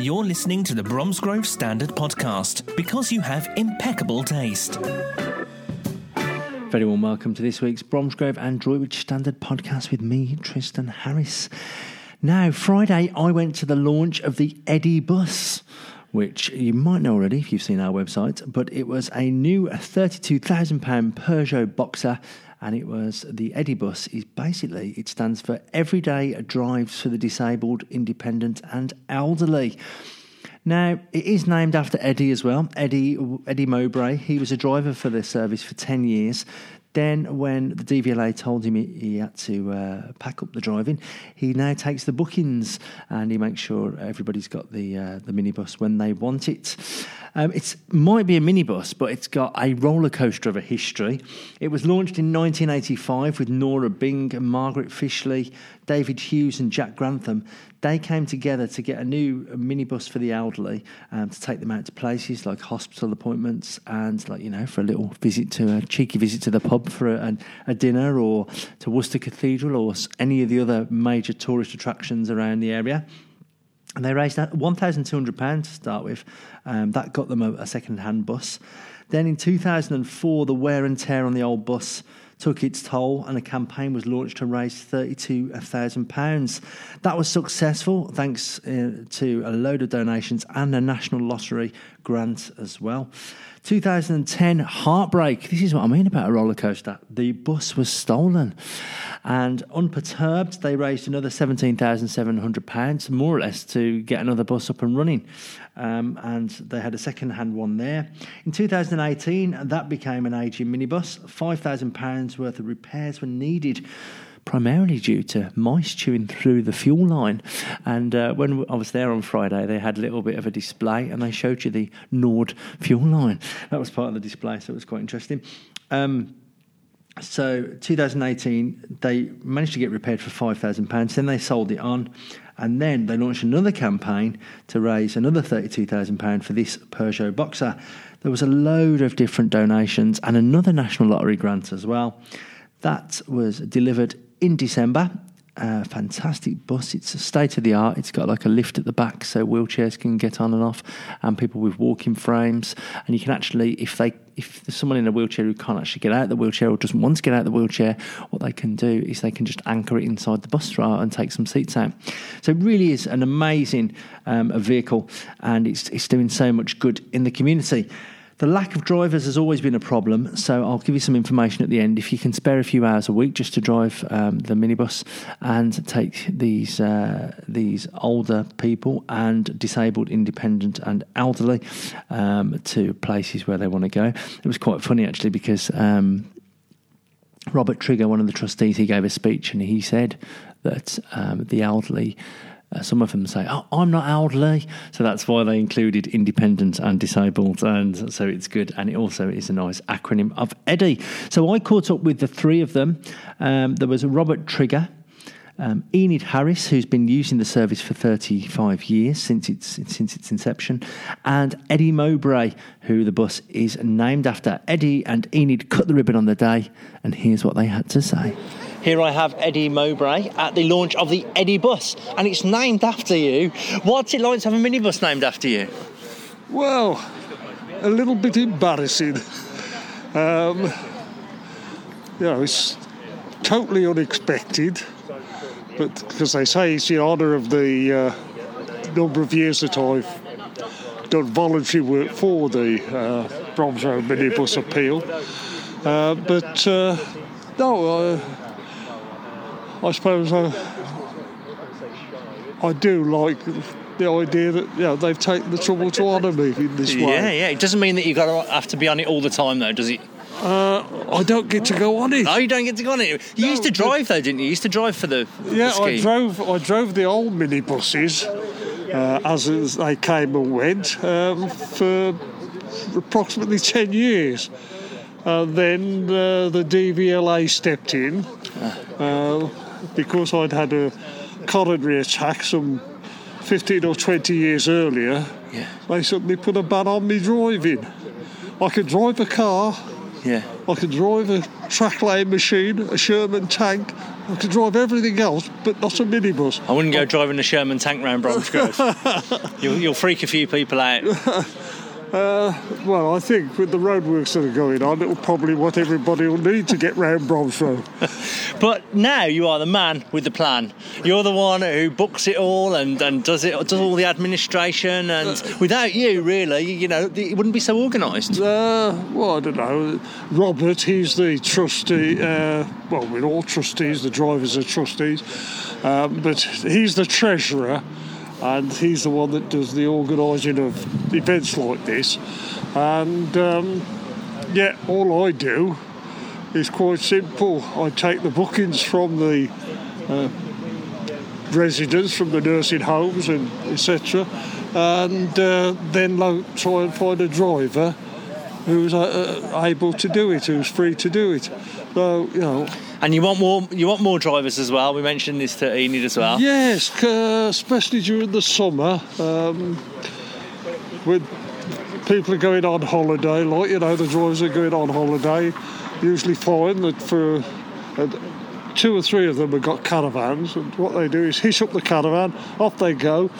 You're listening to the Bromsgrove Standard Podcast because you have impeccable taste. Very warm welcome to this week's Bromsgrove and Droitwich Standard podcast with me, Tristan Harris. Now, Friday, I went to the launch of the Eddie Bus, which you might know already if you've seen our website, but it was a new £32,000 Peugeot Boxer and it was the Eddie Bus is basically it stands for Everyday Drives for the Disabled, Independent and Elderly. Now, it is named after Eddie as well, Eddie Eddie Mowbray. He was a driver for the service for 10 years. Then, when the DVLA told him he, he had to uh, pack up the driving, he now takes the bookings and he makes sure everybody's got the uh, the minibus when they want it. Um, it might be a minibus, but it's got a roller coaster of a history. It was launched in 1985 with Nora Bing, Margaret Fishley, David Hughes, and Jack Grantham. They came together to get a new minibus for the elderly um, to take them out to places like hospital appointments and, like you know, for a little visit to a cheeky visit to the pub for a, a dinner or to Worcester Cathedral or any of the other major tourist attractions around the area. And they raised £1,200 to start with. Um, that got them a, a second hand bus. Then in 2004, the wear and tear on the old bus took its toll and a campaign was launched to raise £32,000. That was successful thanks uh, to a load of donations and a National Lottery grant as well. 2010 heartbreak. This is what I mean about a roller coaster. The bus was stolen, and unperturbed, they raised another seventeen thousand seven hundred pounds, more or less, to get another bus up and running. Um, and they had a second-hand one there. In 2018, that became an aging minibus. Five thousand pounds worth of repairs were needed primarily due to mice chewing through the fuel line. And uh, when I was there on Friday, they had a little bit of a display and they showed you the gnawed fuel line. That was part of the display, so it was quite interesting. Um, so 2018, they managed to get repaired for five thousand pounds. Then they sold it on, and then they launched another campaign to raise another thirty-two thousand pounds for this Peugeot Boxer. There was a load of different donations and another national lottery grant as well. That was delivered in December. Uh, fantastic bus. It's state of the art. It's got like a lift at the back so wheelchairs can get on and off, and people with walking frames. And you can actually, if they, if there's someone in a wheelchair who can't actually get out of the wheelchair or doesn't want to get out of the wheelchair, what they can do is they can just anchor it inside the bus rail and take some seats out. So it really is an amazing um, vehicle, and it's it's doing so much good in the community. The lack of drivers has always been a problem, so I'll give you some information at the end. If you can spare a few hours a week just to drive um, the minibus and take these uh, these older people and disabled, independent, and elderly um, to places where they want to go, it was quite funny actually because. Um, Robert Trigger, one of the trustees, he gave a speech and he said that um, the elderly uh, some of them say, "Oh, I'm not elderly," so that's why they included independent and disabled, and so it's good. And it also is a nice acronym of Eddie. So I caught up with the three of them. Um, there was Robert Trigger. Um, Enid Harris, who's been using the service for 35 years since its since its inception, and Eddie Mowbray, who the bus is named after. Eddie and Enid cut the ribbon on the day, and here's what they had to say. Here I have Eddie Mowbray at the launch of the Eddie Bus, and it's named after you. What's it like to have a minibus named after you? Well, a little bit embarrassing. Um, you know, it's totally unexpected, but because they say it's in honour of the uh, number of years that I've done voluntary work for the uh, Bromsgrove Minibus Appeal. Uh, but uh, no, uh, I suppose I, I do like the idea that you know, they've taken the trouble to honour me in this way. Yeah, yeah. It doesn't mean that you've got to have to be on it all the time, though, does it? Uh, I don't get to go on it. Oh, you don't get to go on it. You No, used to drive, though, didn't you? You used to drive for the Yeah, the I drove. I drove the old minibuses uh, as, as they came and went um, for approximately ten years. Uh, then uh, the DVLA stepped in uh, because I'd had a coronary attack some 15 or 20 years earlier. Yeah. They suddenly put a ban on me driving. I could drive a car, Yeah. I could drive a track lane machine, a Sherman tank, I can drive everything else, but not a minibus. I wouldn't go driving a Sherman tank round Bromsgrove. you'll, you'll freak a few people out. Well, I think with the roadworks that are going on, it'll probably what everybody will need to get round Bromsgrove. But now you are the man with the plan. You're the one who books it all and, and does it does all the administration. And without you, really, you know, it wouldn't be so organised. Uh, well, I don't know. Robert, he's the trustee. Uh, well, we're all trustees. The drivers are trustees, um, but he's the treasurer, and he's the one that does the organising of events like this. And um, yeah, all I do is quite simple. I take the bookings from the uh, residents, from the nursing homes, and etc., and uh, then lo- try and find a driver who's uh, uh, able to do it, who's free to do it. So you know, And you want more you want more drivers as well. We mentioned this to Enid as well. yes, especially during the summer, um, when people are going on holiday, like you know, the drivers are going on holiday. Usually find that for uh, two or three of them have got caravans, and what they do is hitch up the caravan, off they go.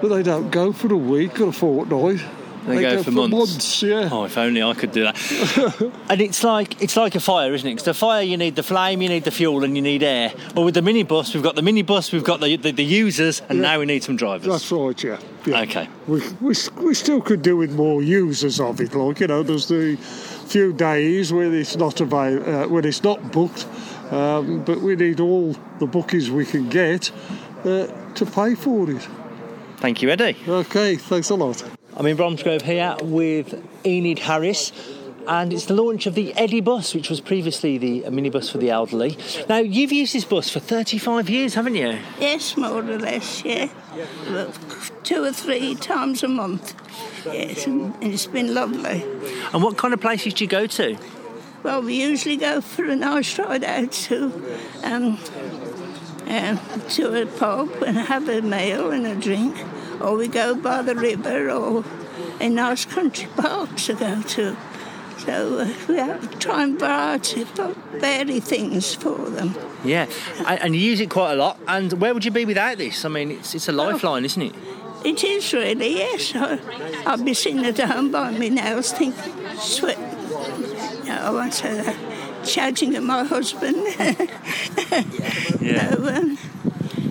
But they don't go for a week or a fortnight. They go for months. yeah. Oh, if only I could do that. and it's like it's like a fire, isn't it? Because the fire, you need the flame, you need the fuel, and you need air. Well, with the minibus, we've got the minibus, we've got the the, the users, and Yeah. now we need some drivers. That's right, yeah. yeah. Okay. We, we, we still could do with more users of it, like, you know, there's the few days when it's not avail- uh, when it's not booked, um, but we need all the bookies we can get uh, to pay for it. Thank you, Eddie. Okay, thanks a lot. I'm in Bromsgrove here with Enid Harris. And it's the launch of the Eddie bus, which was previously the minibus for the elderly. Now, you've used this bus for 35 years, haven't you? Yes, more or less, yeah. Two or three times a month. Yes, and and it's been lovely. And what kind of places do you go to? Well, we usually go for a nice ride out to um, um, to a pub and have a meal and a drink, or we go by the river or a nice country park to go to. So uh, we have try and variety, vary things for them. Yeah, and, and you use it quite a lot. And where would you be without this? I mean, it's, it's a lifeline, isn't it? It is really, yes. I, I'll be sitting at home by me nails thinking, sweat. No, I won't say that. Shouting at my husband. Yeah. So, um,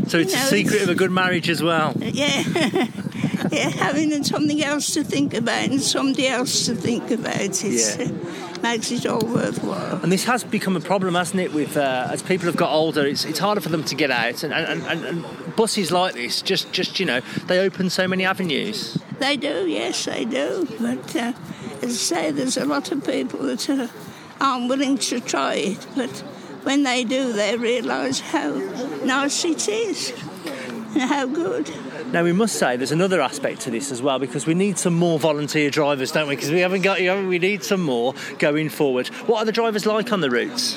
So it's You a secret it's- of a good marriage as well. yeah. yeah, having something else to think about and somebody else to think about Yeah. uh, makes it all worthwhile. And this has become a problem, hasn't it? With uh, as people have got older, it's, it's harder for them to get out. And, and, and, and buses like this, just just you know, they open so many avenues. They do, yes, they do. But uh, as I say, there's a lot of people that uh, aren't willing to try it. But when they do, they realise how nice it is and how good. Now we must say there's another aspect to this as well because we need some more volunteer drivers, don't we? Because we haven't got, you know, we need some more going forward. What are the drivers like on the routes?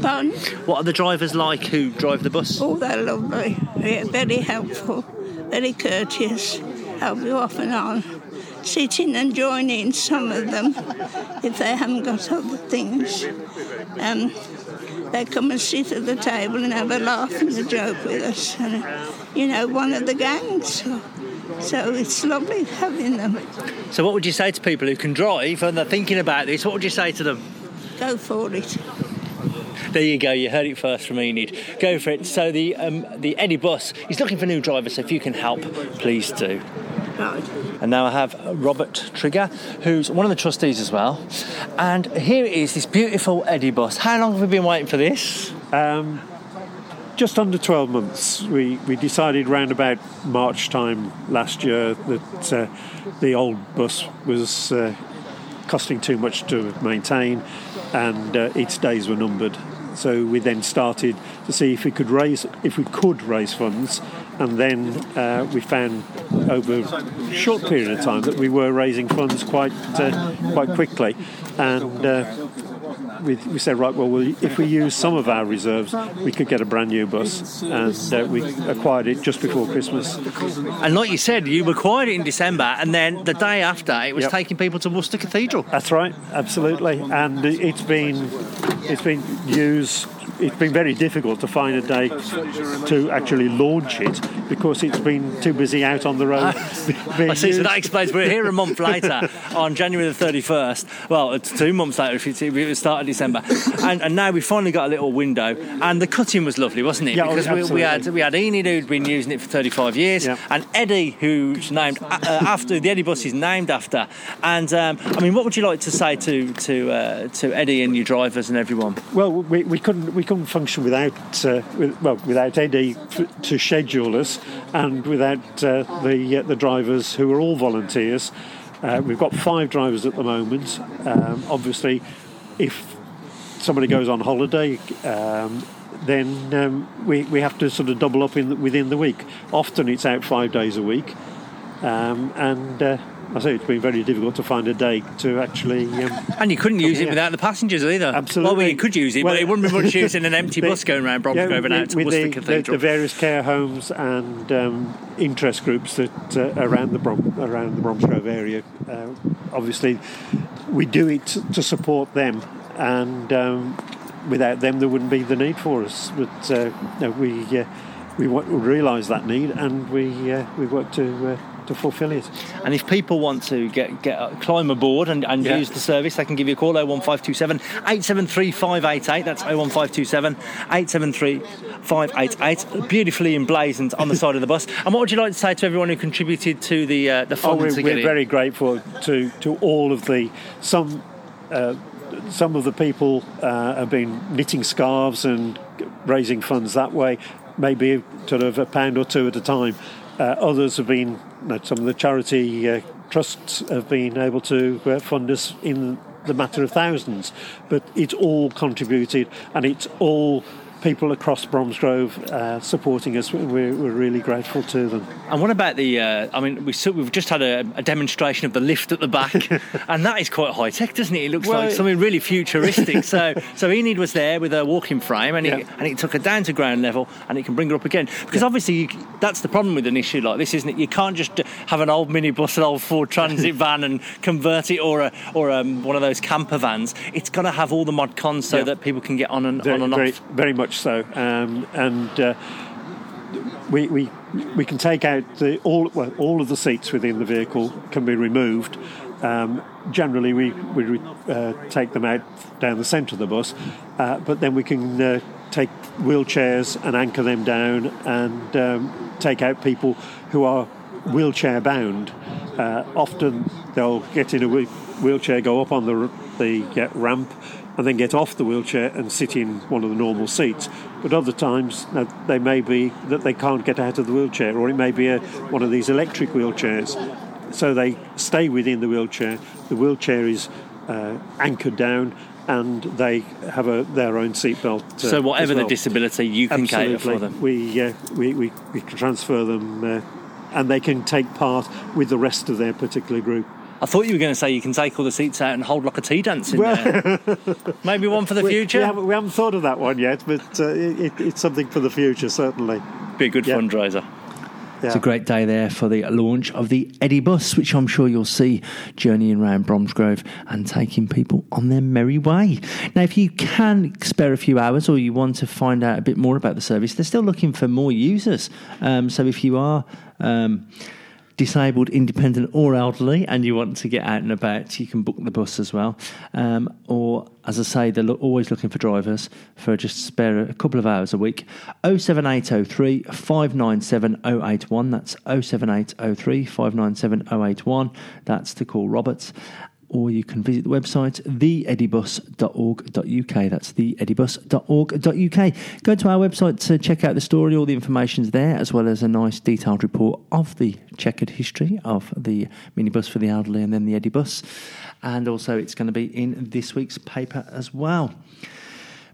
Fun. What are the drivers like who drive the bus? Oh, they're lovely. Yeah, very helpful, very courteous, help you off and on. Sit in and join in, some of them, if they haven't got other things. Um, they come and sit at the table and have a laugh and a joke with us. And, you know, one of the gangs. So, so it's lovely having them. So what would you say to people who can drive and they're thinking about this? What would you say to them? Go for it. There you go. You heard it first from Enid. Go for it. So the um, the Eddie bus is looking for new drivers. So if you can help, please do. Right. And now I have Robert Trigger, who's one of the trustees as well. And here it is, this beautiful Eddie bus. How long have we been waiting for this? Um, just under 12 months. We, we decided round about March time last year that uh, the old bus was uh, costing too much to maintain and uh, its days were numbered. So we then started to see if we could raise if we could raise funds, and then uh, we found over a short period of time that we were raising funds quite uh, quite quickly, and uh, we, we said, right, well, we, if we use some of our reserves, we could get a brand new bus, and uh, we acquired it just before Christmas. And like you said, you acquired it in December, and then the day after, it was Yep. taking people to Worcester Cathedral. That's right, absolutely, and it's been it's been used it's been very difficult to find a day to actually launch it because it's been too busy out on the road. I see, so that explains we're here a month later on January the 31st. Well, it's two months later if it started December. And, and, now we finally got a little window. And the cutting was lovely, wasn't it? Yeah, because we, we, had we had Enid who'd been using it for 35 years, yeah. and Eddie who's named uh, after the Eddie bus is named after. And um, I mean, what would you like to say to to uh, to Eddie and your drivers and everyone? Well, we, we couldn't we couldn't function without uh, with, well without Eddie f- to schedule us, and without uh, the uh, the drivers who are all volunteers. Uh, we've got five drivers at the moment. Um, obviously, if somebody goes on holiday, um, then um, we, we have to sort of double up in the, within the week. Often it's out five days a week, um, and uh, I say it's been very difficult to find a day to actually. Um, and you couldn't use it without the passengers either. Absolutely. Well, you could use it, well, but it wouldn't be much use in an empty the, bus going around Bromsgrove yeah, and out to Worcester the, Cathedral. The, the, various care homes and um, interest groups that uh, around the Brom, around the Bromsgrove area. Uh, obviously, we do it to support them, and um, without them, there wouldn't be the need for us. But uh, no, we uh, we realise that need, and we uh, we work to uh, to fulfil it. And if people want to get get uh, climb aboard and, and yeah. use the service, they can give you a call 01527 873 588. That's 01527 873 588. Beautifully emblazoned on the side of the bus. And what would you like to say to everyone who contributed to the uh, the fund? Oh, we're, we're very grateful to to all of the some. Uh, some of the people uh, have been knitting scarves and raising funds that way, maybe sort of a pound or two at a time. Uh, others have been, you know, some of the charity uh, trusts have been able to uh, fund us in the matter of thousands, but it's all contributed and it's all people across Bromsgrove uh, supporting us. We're, we're, really grateful to them. And what about the? Uh, I mean, we have just had a, a, demonstration of the lift at the back, and that is quite high tech, doesn't it? It looks well, like something really futuristic. so, so Enid was there with a walking frame, and yeah. it, and it took her down to ground level, and it can bring her up again. Because yeah. obviously, you, that's the problem with an issue like this, isn't it? You can't just have an old minibus, an old Ford Transit van, and convert it, or a or um, one of those camper vans. It's going to have all the mod cons so yeah. that people can get on and very, on and very, off. Very much so, um, and. Uh, we, we we can take out the all well, all of the seats within the vehicle can be removed. Um, generally, we we uh, take them out down the centre of the bus, uh, but then we can uh, take wheelchairs and anchor them down and um, take out people who are wheelchair bound. Uh, often they'll get in a wheelchair, go up on the the ramp, and then get off the wheelchair and sit in one of the normal seats. But other times they may be that they can't get out of the wheelchair, or it may be a, one of these electric wheelchairs. So they stay within the wheelchair. The wheelchair is uh, anchored down, and they have a, their own seatbelt. Uh, so whatever well. the disability, you can Absolutely. cater for them. We, uh, we, we we can transfer them, uh, and they can take part with the rest of their particular group. I thought you were going to say you can take all the seats out and hold like a tea dance in well, there. Maybe one for the we, future. We haven't, we haven't, thought of that one yet, but uh, it, it's something for the future, certainly. Be a good yeah. fundraiser. Yeah. It's a great day there for the launch of the Eddie bus, which I'm sure you'll see journeying around Bromsgrove and taking people on their merry way. Now, if you can spare a few hours or you want to find out a bit more about the service, they're still looking for more users. Um, so if you are. Um, disabled, independent, or elderly, and you want to get out and about, you can book the bus as well. Um, or, as I say, they're lo- always looking for drivers for just spare a couple of hours a week. 07803 597 081. That's 07803 597 081. That's to call Roberts or you can visit the website theeddiebus.org.uk. That's theeddiebus.org.uk. Go to our website to check out the story. All the information's there, as well as a nice detailed report of the checkered history of the minibus for the elderly and then the Eddie bus. And also, it's going to be in this week's paper as well.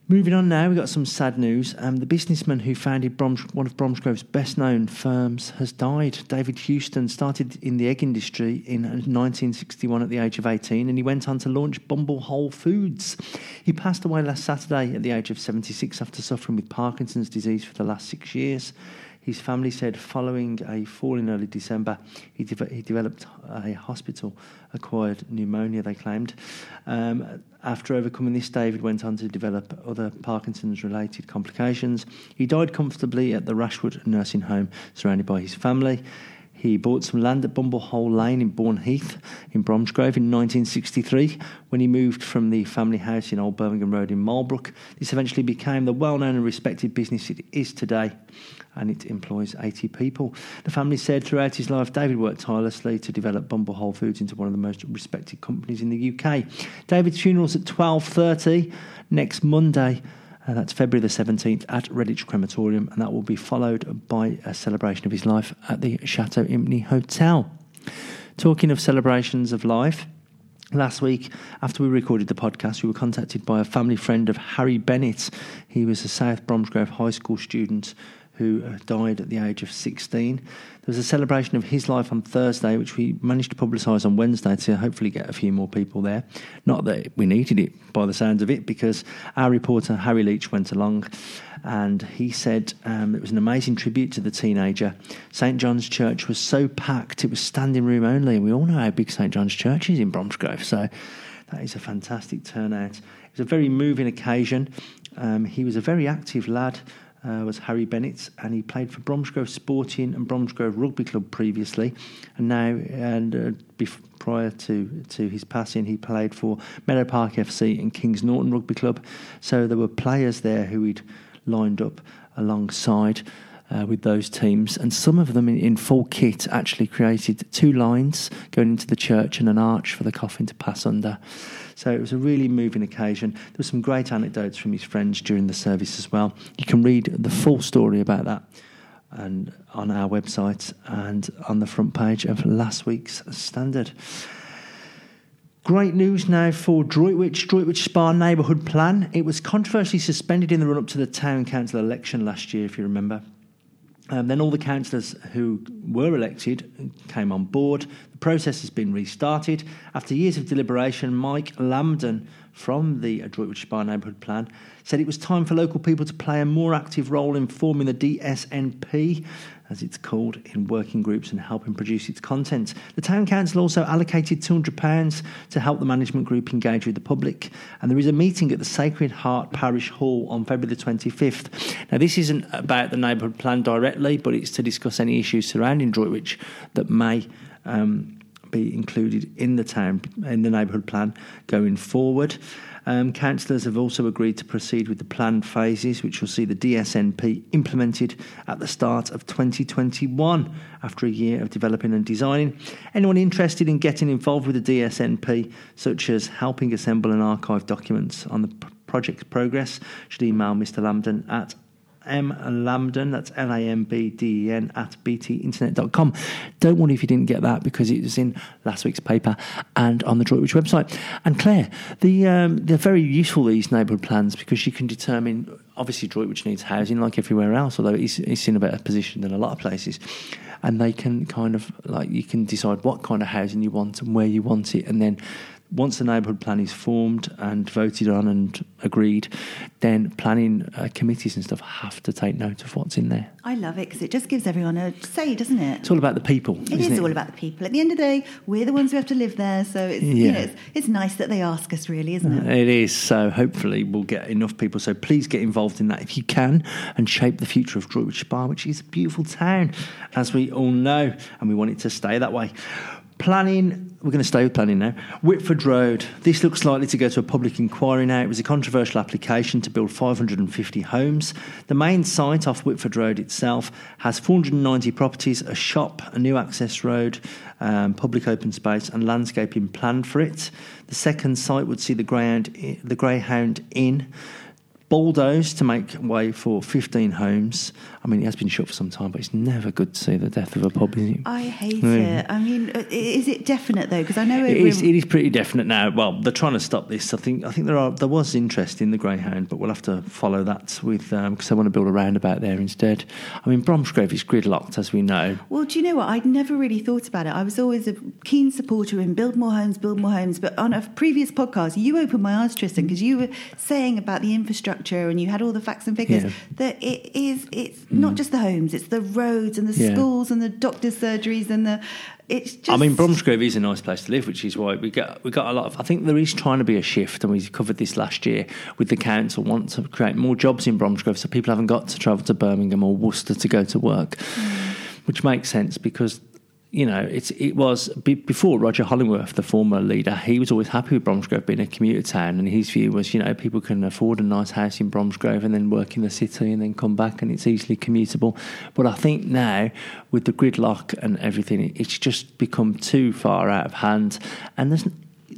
Moving on now, we've got some sad news. Um, the businessman who founded Broms- one of Bromsgrove's best known firms has died. David Houston started in the egg industry in 1961 at the age of 18 and he went on to launch Bumblehole Foods. He passed away last Saturday at the age of 76 after suffering with Parkinson's disease for the last six years. His family said following a fall in early December, he, de- he developed a hospital acquired pneumonia, they claimed. Um, after overcoming this, David went on to develop other Parkinson's related complications. He died comfortably at the Rashwood nursing home, surrounded by his family. He bought some land at Bumblehole Lane in Bourne Heath in Bromsgrove in 1963 when he moved from the family house in Old Birmingham Road in Marlbrook. This eventually became the well known and respected business it is today and it employs 80 people. The family said throughout his life, David worked tirelessly to develop Bumblehole Foods into one of the most respected companies in the UK. David's funeral's at 12.30 next Monday. Uh, that's February the 17th at Redditch Crematorium, and that will be followed by a celebration of his life at the Chateau Impney Hotel. Talking of celebrations of life, Last week, after we recorded the podcast, we were contacted by a family friend of Harry Bennett. He was a South Bromsgrove High School student who uh, died at the age of 16. There was a celebration of his life on Thursday, which we managed to publicise on Wednesday to hopefully get a few more people there. Not that we needed it by the sounds of it, because our reporter Harry Leach went along and he said um, it was an amazing tribute to the teenager. St John's Church was so packed, it was standing room only, we all know how big St John's Church is in Bromsgrove, so that is a fantastic turnout. It was a very moving occasion. Um, he was a very active lad uh, was Harry Bennett, and he played for Bromsgrove Sporting and Bromsgrove Rugby Club previously, and now and uh, prior to to his passing, he played for Meadow Park FC and Kings Norton Rugby Club. So there were players there who he'd lined up alongside. Uh, with those teams, and some of them in, in, full kit actually created two lines going into the church and an arch for the coffin to pass under. So it was a really moving occasion. There were some great anecdotes from his friends during the service as well. You can read the full story about that and on our website and on the front page of last week's standard. Great news now for Droitwich, Droitwich Spa neighbourhood plan. It was controversially suspended in the run up to the town council election last year, if you remember. Um, then all the councillors who were elected came on board. The process has been restarted. After years of deliberation, Mike Lambden from the Droitwich Spa Neighbourhood Plan said it was time for local people to play a more active role in forming the DSNP as it's called, in working groups and helping produce its content. The Town Council also allocated £200 to help the management group engage with the public, and there is a meeting at the Sacred Heart Parish Hall on February the 25th. Now, this isn't about the neighbourhood plan directly, but it's to discuss any issues surrounding Droitwich that may. Um, be included in the town in the neighbourhood plan going forward. Um, councillors have also agreed to proceed with the planned phases, which will see the DSNP implemented at the start of 2021 after a year of developing and designing. Anyone interested in getting involved with the DSNP, such as helping assemble and archive documents on the project's progress, should email Mr. Lambden at M. Lambden, that's L A M B D E N, at btinternet.com. Don't worry if you didn't get that because it was in last week's paper and on the Droitwich website. And Claire, the, um, they're very useful, these neighbourhood plans, because you can determine, obviously, Droitwich needs housing like everywhere else, although it's, it's in a better position than a lot of places. And they can kind of, like, you can decide what kind of housing you want and where you want it, and then once the neighbourhood plan is formed and voted on and agreed, then planning uh, committees and stuff have to take note of what's in there. I love it because it just gives everyone a say, doesn't it? It's all about the people. It is it? all about the people. At the end of the day, we're the ones who have to live there, so it's, yeah. you know, it's, it's, nice that they ask us, really, isn't it? It is. So hopefully we'll get enough people. So please get involved in that if you can and shape the future of Droitwich Spa, which is a beautiful town, as we all know, and we want it to stay that way. Planning, we're going to stay with planning now. Whitford Road. This looks likely to go to a public inquiry now. It was a controversial application to build 550 homes. The main site off Whitford Road itself has 490 properties, a shop, a new access road, um, public open space, and landscaping planned for it. The second site would see the Greyhound, the Greyhound Inn bulldozed to make way for 15 homes. I mean, it has been shut for some time, but it's never good to see the death of a pub, is it? I hate it. I mean, is it definite though? Because I know it is, it is pretty definite now. Well, they're trying to stop this. I think I think there are there was interest in the Greyhound, but we'll have to follow that with because um, they want to build a roundabout there instead. I mean, Bromsgrove is gridlocked, as we know. Well, do you know what? I'd never really thought about it. I was always a keen supporter in build more homes, build more homes. But on a previous podcast, you opened my eyes, Tristan, because you were saying about the infrastructure infrastructure and you had all the facts and figures, Yeah. that it is it's not mm. just the homes, it's the roads and the Yeah. schools and the doctors' surgeries and the it's just I mean, Bromsgrove is a nice place to live, which is why we got we got a lot of. I think there is trying to be a shift, and we covered this last year with the council want to create more jobs in Bromsgrove, so people haven't got to travel to Birmingham or Worcester to go to work, mm. which makes sense because. You know, it's it was before Roger Hollingworth, the former leader. He was always happy with Bromsgrove being a commuter town, and his view was, you know, people can afford a nice house in Bromsgrove and then work in the city and then come back, and it's easily commutable. But I think now, with the gridlock and everything, it's just become too far out of hand, and there's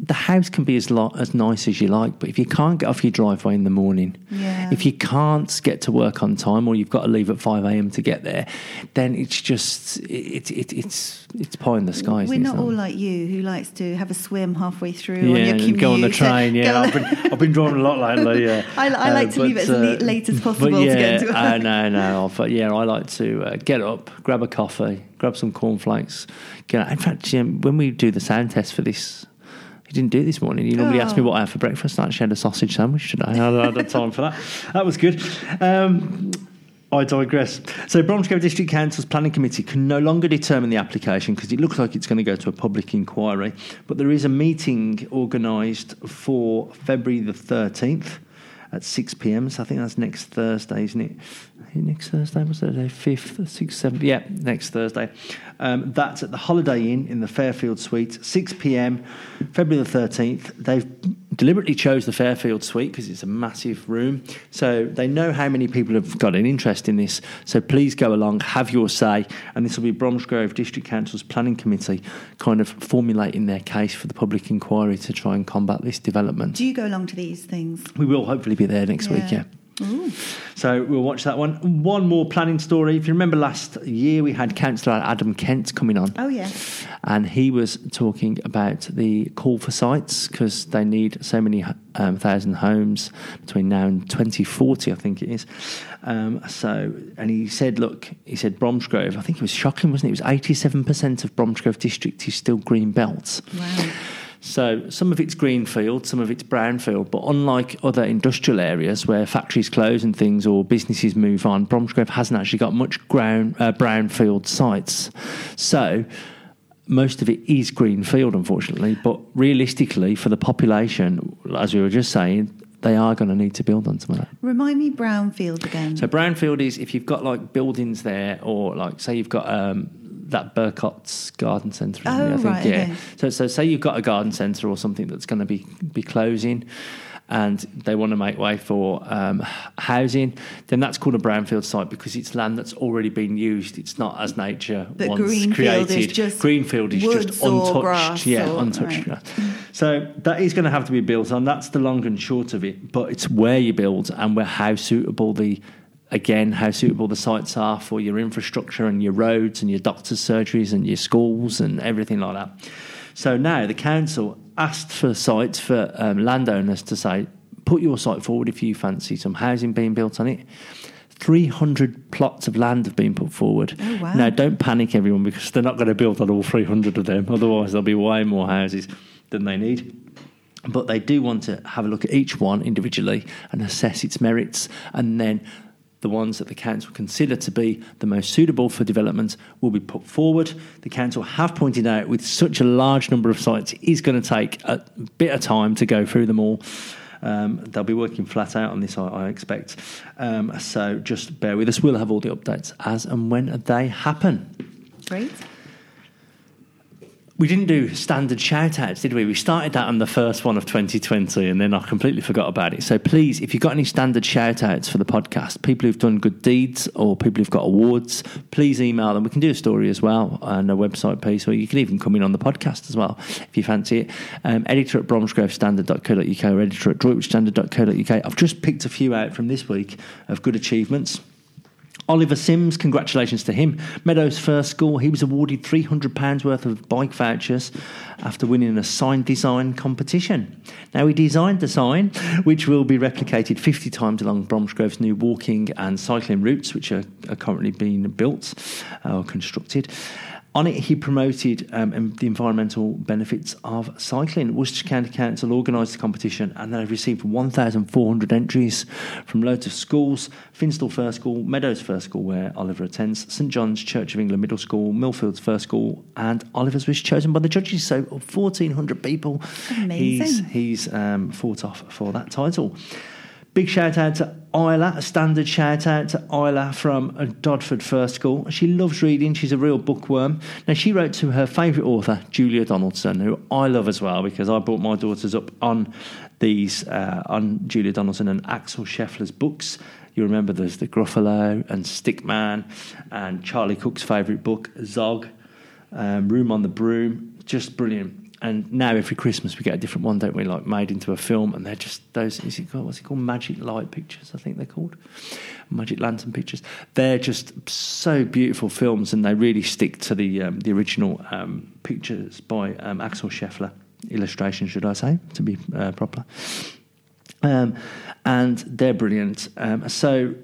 the house can be as lo- as nice as you like, but if you can't get off your driveway in the morning, Yeah. if you can't get to work on time, or you've got to leave at five a.m. to get there, then it's just it, it, it's it's pie in the sky. We're isn't it? not all like you who likes to have a swim halfway through on yeah, your and commute. go on the train. Yeah, I've been I've been driving a lot lately. Yeah, I- I like to leave it as late- late as possible But to get to work. uh, no, no. But yeah, I like to uh, get up, grab a coffee, grab some cornflakes. Get out. In fact, um, when we do the sound test for this. You didn't do it this morning. You normally ask me Oh. what I had for breakfast. I actually had a sausage sandwich today. I had time for that. That was good. Um, I digress. So, Bromsgrove District Council's Planning Committee can no longer determine the application because it looks like it's going to go to a public inquiry. But there is a meeting organised for February the 13th at 6 pm. So, I think that's next Thursday, isn't it Next Thursday, was the 5th, 6th, 7th? Yeah, next Thursday. Um, that's at the Holiday Inn in the Fairfield Suite, 6 pm, February the 13th. They've deliberately chose the Fairfield Suite because it's a massive room. So they know how many people have got an interest in this. So please go along, have your say. And this will be Bromsgrove District Council's Planning Committee kind of formulating their case for the public inquiry to try and combat this development. Do you go along to these things? We will hopefully be there next week, Yeah. Yeah. So we'll watch that one. One more planning story. If you remember last year, we had Councillor Adam Kent coming on. Oh yes. And he was talking about the call for sites because they need so many um, thousand homes between now and 2040, I think it is. Um, so, and he said, look, he said Bromsgrove, I think it was shocking, wasn't it? It was 87% of Bromsgrove district is still green belts. Wow. So some of it's greenfield, some of it's brownfield, but unlike other industrial areas where factories close and things or businesses move on, Bromsgrove hasn't actually got much ground, uh, brownfield sites. So most of it is greenfield, unfortunately. But realistically, for the population, as we were just saying, they are going to need to build on some of that. Remind me Brownfield again. So brownfield is if you've got like buildings there, or like say you've got um, that Burcott's garden centre. Oh, I think, right, yeah. okay. So so say you've got a garden centre or something that's going to be be closing. And they want to make way for um, housing, then that's called a brownfield site because it's land that's already been used. It's not as nature But once greenfield is just greenfield is just untouched. yeah, or- untouched. right. So that is going to have to be built on. That's the long and short of it. But it's where you build and where how suitable the again how suitable the sites are for your infrastructure and your roads and your doctors' surgeries and your schools and everything like that. So now the council asked for sites for um, landowners to say, put your site forward if you fancy some housing being built on it. 300 plots of land have been put forward. Oh, wow. Now, don't panic, everyone, because they're not going to build on all 300 of them. Otherwise, there'll be way more houses than they need. But they do want to have a look at each one individually and assess its merits, and then the ones that the council consider to be the most suitable for development will be put forward. The council have pointed out with such a large number of sites, it is going to take a bit of time to go through them all. Um, they'll be working flat out on this, I, I expect. Um, so just bear with us. We'll have all the updates as and when they happen. Great. We didn't do standard shout outs, did we? We started that on the first one of 2020 and then I completely forgot about it. So please, if you've got any standard shout outs for the podcast, people who've done good deeds or people who've got awards, please email them. We can do a story as well and a website piece, or you can even come in on the podcast as well if you fancy it. Um, editor at bromsgrovestandard.co.uk or editor at droitwichstandard.co.uk. I've just picked a few out from this week of good achievements. Oliver Sims, congratulations to him. Meadows First School, he was awarded £300 worth of bike vouchers after winning a sign design competition. Now, he designed the sign, which will be replicated 50 times along Bromsgrove's new walking and cycling routes, which are, are currently being built uh, or constructed. On it, he promoted um, the environmental benefits of cycling. Worcester County Council organised the competition and they have received 1,400 entries from loads of schools Finstall First School, Meadows First School, where Oliver attends, St John's Church of England Middle School, Millfields First School, and Oliver's was chosen by the judges. So 1,400 people. Amazing. He's, he's um, fought off for that title. Big shout out to Isla, a standard shout out to Isla from Dodford First School. She loves reading, she's a real bookworm. Now, she wrote to her favourite author, Julia Donaldson, who I love as well because I brought my daughters up on these, uh, on Julia Donaldson and Axel Scheffler's books. You remember there's the Gruffalo and Stickman and Charlie Cook's favourite book, Zog, um, Room on the Broom. Just brilliant and now every Christmas we get a different one, don't we? Like made into a film, and they're just those. Is it called, what's it called? Magic Light Pictures, I think they're called. Magic Lantern Pictures. They're just so beautiful films, and they really stick to the um, the original um, pictures by um, Axel Scheffler. Illustration, should I say, to be uh, proper. Um, and they're brilliant. Um, so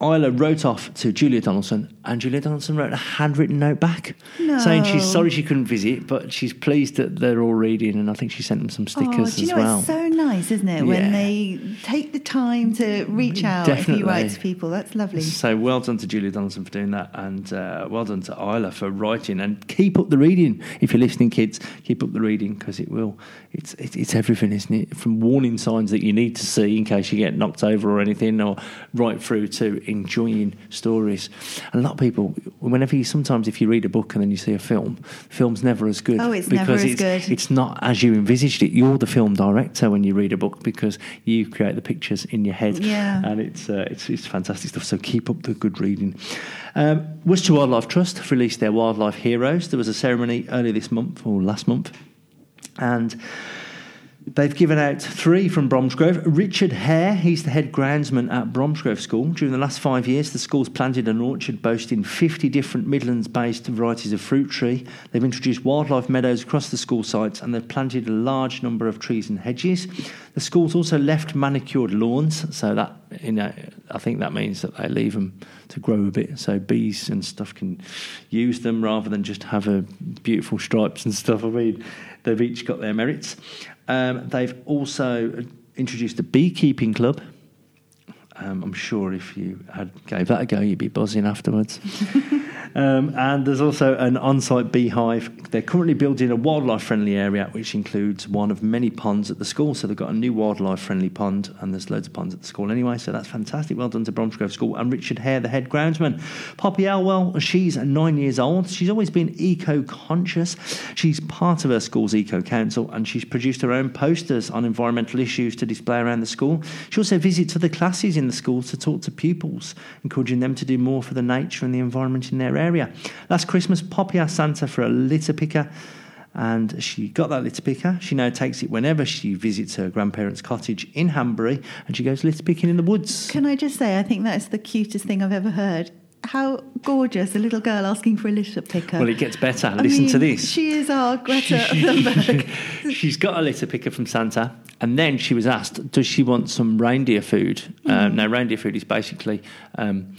Isla wrote off to Julia Donaldson, and Julia Donaldson wrote a handwritten note back no. saying she's sorry she couldn't visit, but she's pleased that they're all reading, and I think she sent them some stickers oh, do you as know, well. It's so nice, isn't it, yeah. when they take the time to reach out Definitely. if you write to people. That's lovely. So well done to Julia Donaldson for doing that, and uh, well done to Isla for writing. And keep up the reading if you're listening, kids. Keep up the reading because it will. It's it, it's everything, isn't it? From warning signs that you need to see in case you get knocked over or anything, or right through to enjoying stories. And a lot of people, whenever you sometimes if you read a book and then you see a film, film's never as good. Oh, it's because never as it's, good. It's not as you envisaged it. You're the film director when you read a book because you create the pictures in your head. Yeah. And it's uh, it's, it's fantastic stuff. So keep up the good reading. Um, Worcester Wildlife Trust have released their wildlife heroes. There was a ceremony earlier this month or last month, and They've given out three from Bromsgrove. Richard Hare, he's the head groundsman at Bromsgrove School. During the last five years, the school's planted an orchard boasting 50 different Midlands based varieties of fruit tree. They've introduced wildlife meadows across the school sites and they've planted a large number of trees and hedges. The school's also left manicured lawns, so that, you know, I think that means that they leave them to grow a bit so bees and stuff can use them rather than just have a beautiful stripes and stuff. I mean, they've each got their merits. Um, they've also introduced a beekeeping club. Um, I'm sure if you had gave that a go, you'd be buzzing afterwards. Um, and there's also an on site beehive. They're currently building a wildlife friendly area, which includes one of many ponds at the school. So they've got a new wildlife friendly pond, and there's loads of ponds at the school anyway. So that's fantastic. Well done to Bromsgrove School. And Richard Hare, the head groundsman. Poppy Elwell, she's nine years old. She's always been eco conscious. She's part of her school's eco council, and she's produced her own posters on environmental issues to display around the school. She also visits other classes in the school to talk to pupils, encouraging them to do more for the nature and the environment in their area. Last Christmas, Poppy asked Santa for a litter picker and she got that litter picker. She now takes it whenever she visits her grandparents' cottage in Hanbury and she goes litter picking in the woods. Can I just say, I think that is the cutest thing I've ever heard. How gorgeous, a little girl asking for a litter picker. Well, it gets better. I Listen mean, to this. She is our Greta Thunberg. She's got a litter picker from Santa, and then she was asked, "Does she want some reindeer food?" Mm-hmm. Um, now, reindeer food is basically um,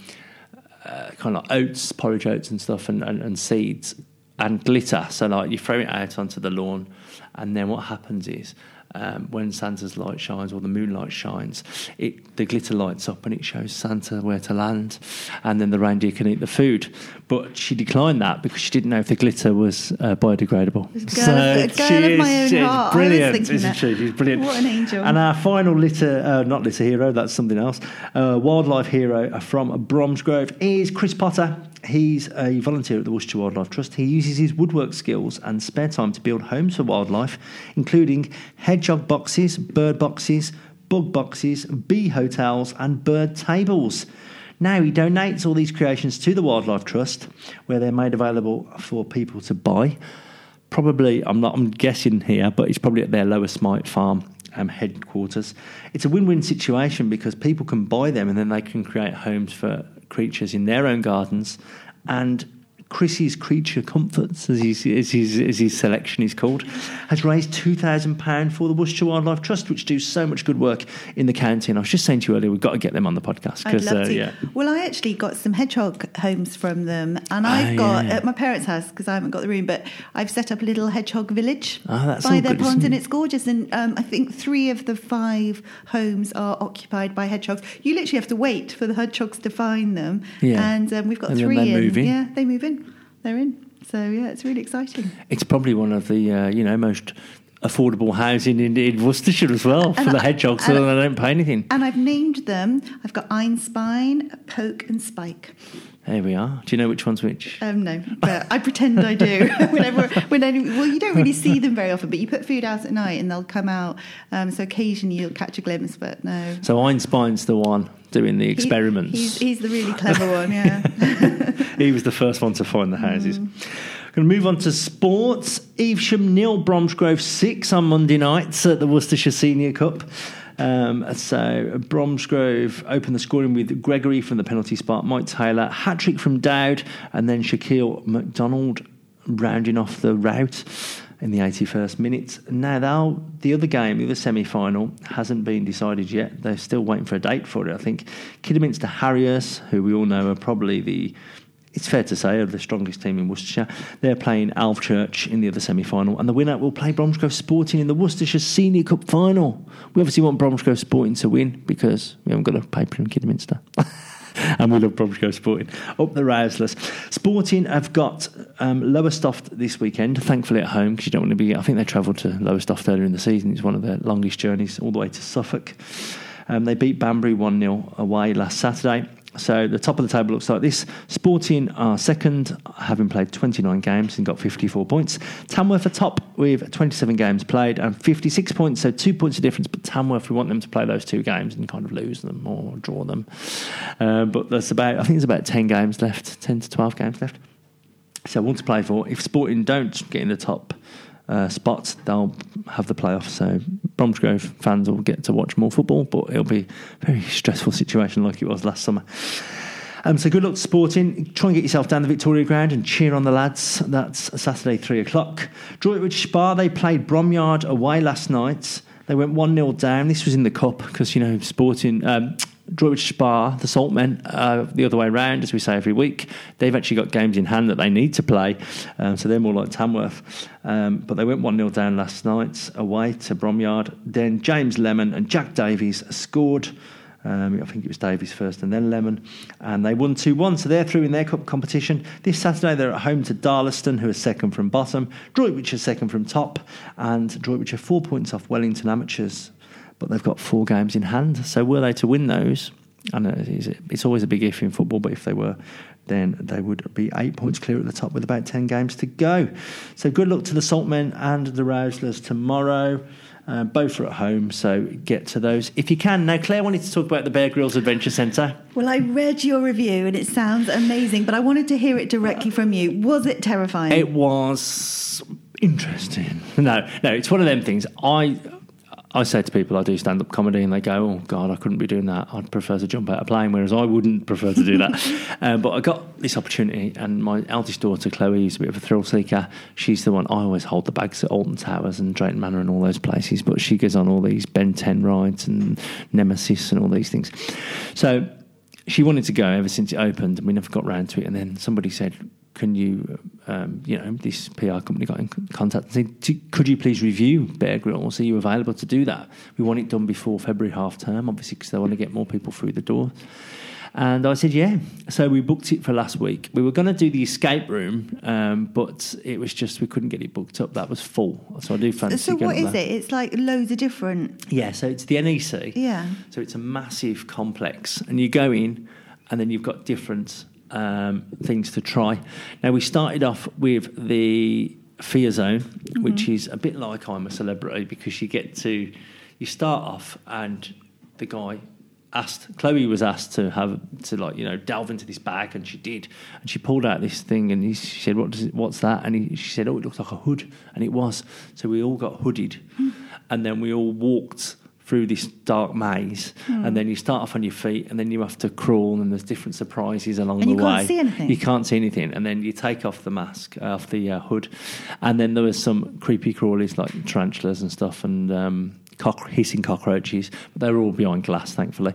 uh, kind of oats, porridge oats, and stuff, and, and, and seeds and glitter. So, like, you throw it out onto the lawn, and then what happens is um, when Santa's light shines or the moonlight shines, it the glitter lights up and it shows Santa where to land, and then the reindeer can eat the food. But she declined that because she didn't know if the glitter was uh, biodegradable. Girl of- girl of my own she's heart. I brilliant, isn't that. she? She's brilliant. What an angel. And our final litter, uh, not litter hero, that's something else. Uh, wildlife hero from Bromsgrove is Chris Potter. He's a volunteer at the Worcester Wildlife Trust. He uses his woodwork skills and spare time to build homes for wildlife, including hedgehog boxes, bird boxes, bug boxes, bee hotels, and bird tables. Now he donates all these creations to the Wildlife Trust, where they're made available for people to buy. Probably, I'm not. I'm guessing here, but it's probably at their Lower Smite farm um, headquarters. It's a win-win situation because people can buy them and then they can create homes for creatures in their own gardens, and Chris's Creature Comforts, as his, as, his, as his selection is called, has raised £2,000 for the Worcestershire Wildlife Trust, which do so much good work in the county. And I was just saying to you earlier, we've got to get them on the podcast. I'd love uh, to. yeah. Well, I actually got some hedgehog homes from them, and I've Ah, got yeah. at my parents' house because I haven't got the room, but I've set up a little hedgehog village that's by their good, pond, isn't and it? it's gorgeous. And um, I think three of the five homes are occupied by hedgehogs. You literally have to wait for the hedgehogs to find them, Yeah. and um, we've got And three they in. move in. Yeah, they move in. They're in. So yeah, it's really exciting. It's probably one of the uh, you know most affordable housing in, in Worcestershire as well for And the I- hedgehogs, so I- they don't pay anything. And I've named them. I've got Einspine, Poke, and Spike. There we are. Do you know which one's which? Um, no, but I pretend I do. Whenever, when I, well, you don't really see them very often, but you put food out at night and they'll come out. Um, so occasionally you'll catch a glimpse, but no. So Einstein's the one doing the He- experiments. he's, he's the really clever one, yeah. he was the first one to find the houses. Mm. Going to move on to sports. Evesham nil, Bromsgrove six on Monday nights at the Worcestershire Senior Cup. Um, so Bromsgrove opened the scoring with Gregory from the penalty spot, Mike Taylor, hat trick from Dowd, and then Shaquille McDonald rounding off the route in the 81st minute. Now, the other game, the other semi final, hasn't been decided yet. They're still waiting for a date for it, I think. Kidderminster Harriers, who we all know are probably the it's fair to say, are the strongest team in Worcestershire. They're playing Alvechurch in the other semi final, and the winner will play Bromsgrove Sporting in the Worcestershire Senior Cup final. We obviously want Bromsgrove Sporting to win because we haven't got a paper in Kidderminster. and we love Bromsgrove Sporting. Up the Rouslers. Sporting have got um, Lowestoft this weekend, thankfully at home, because you don't want to be. I think they travelled to Lowestoft earlier in the season. It's one of their longest journeys all the way to Suffolk. Um, they beat Banbury 1 0 away last Saturday. So the top of the table looks like this. Sporting are second, having played 29 games and got 54 points. Tamworth are top with 27 games played and 56 points, so two points of difference. But Tamworth, we want them to play those two games and kind of lose them or draw them. Uh, but there's about, I think there's about 10 games left, 10 to 12 games left. So one to play for. If Sporting don't get in the top uh, spots, they'll have the playoffs. So Bromsgrove fans will get to watch more football, but it'll be a very stressful situation like it was last summer. Um, so good luck to Sporting. Try and get yourself down the Victoria Ground and cheer on the lads. That's Saturday, 3 o'clock. Droitwich Spa, they played Bromyard away last night. They went 1 0 down. This was in the Cup because, you know, Sporting. Um, Droitwich Spa, the Saltmen, uh, the other way round, as we say every week. They've actually got games in hand that they need to play, um, so they're more like Tamworth. Um, but they went 1 0 down last night away to Bromyard. Then James Lemon and Jack Davies scored. Um, I think it was Davies first and then Lemon. And they won 2 1, so they're through in their cup competition. This Saturday they're at home to Darlaston, who are second from bottom. Droitwich are second from top. And Droitwich are four points off Wellington Amateurs but they've got four games in hand. So were they to win those, I know it's, it's always a big if in football, but if they were, then they would be eight points clear at the top with about 10 games to go. So good luck to the Saltmen and the Rouslers tomorrow. Uh, both are at home, so get to those if you can. Now, Claire wanted to talk about the Bear Grylls Adventure Centre. Well, I read your review and it sounds amazing, but I wanted to hear it directly from you. Was it terrifying? It was interesting. No, no, it's one of them things. I I say to people I do stand up comedy and they go, Oh God, I couldn't be doing that. I'd prefer to jump out of a plane, whereas I wouldn't prefer to do that. um, but I got this opportunity, and my eldest daughter, Chloe, is a bit of a thrill seeker. She's the one I always hold the bags at Alton Towers and Drayton Manor and all those places, but she goes on all these Ben 10 rides and Nemesis and all these things. So she wanted to go ever since it opened, and we never got round to it. And then somebody said, can you, um, you know, this PR company got in contact and said, could you please review Bear Grylls? Are you available to do that? We want it done before February half term, obviously, because they want to get more people through the door. And I said, yeah. So we booked it for last week. We were going to do the escape room, um, but it was just, we couldn't get it booked up. That was full. So I do fancy so what is it? It's like loads of different. Yeah, so it's the NEC. Yeah. So it's a massive complex, and you go in, and then you've got different um, things to try. Now we started off with the Fear Zone, which is a bit like I'm a Celebrity because you get to, you start off, and the guy asked Chloe was asked to have to like you know delve into this bag, and she did, and she pulled out this thing, and he, she said, "What does it, what's that?" And he, she said, "Oh, it looks like a hood," and it was. So we all got hooded, and then we all walked through this dark maze, Hmm. and then you start off on your feet, and then you have to crawl, and there's different surprises along And the you way. can't see anything? You can't see anything, and then you take off the mask, uh, off the uh, hood, and then there was some creepy crawlies like tarantulas and stuff, and um, cock- hissing cockroaches, but they were all behind glass, thankfully.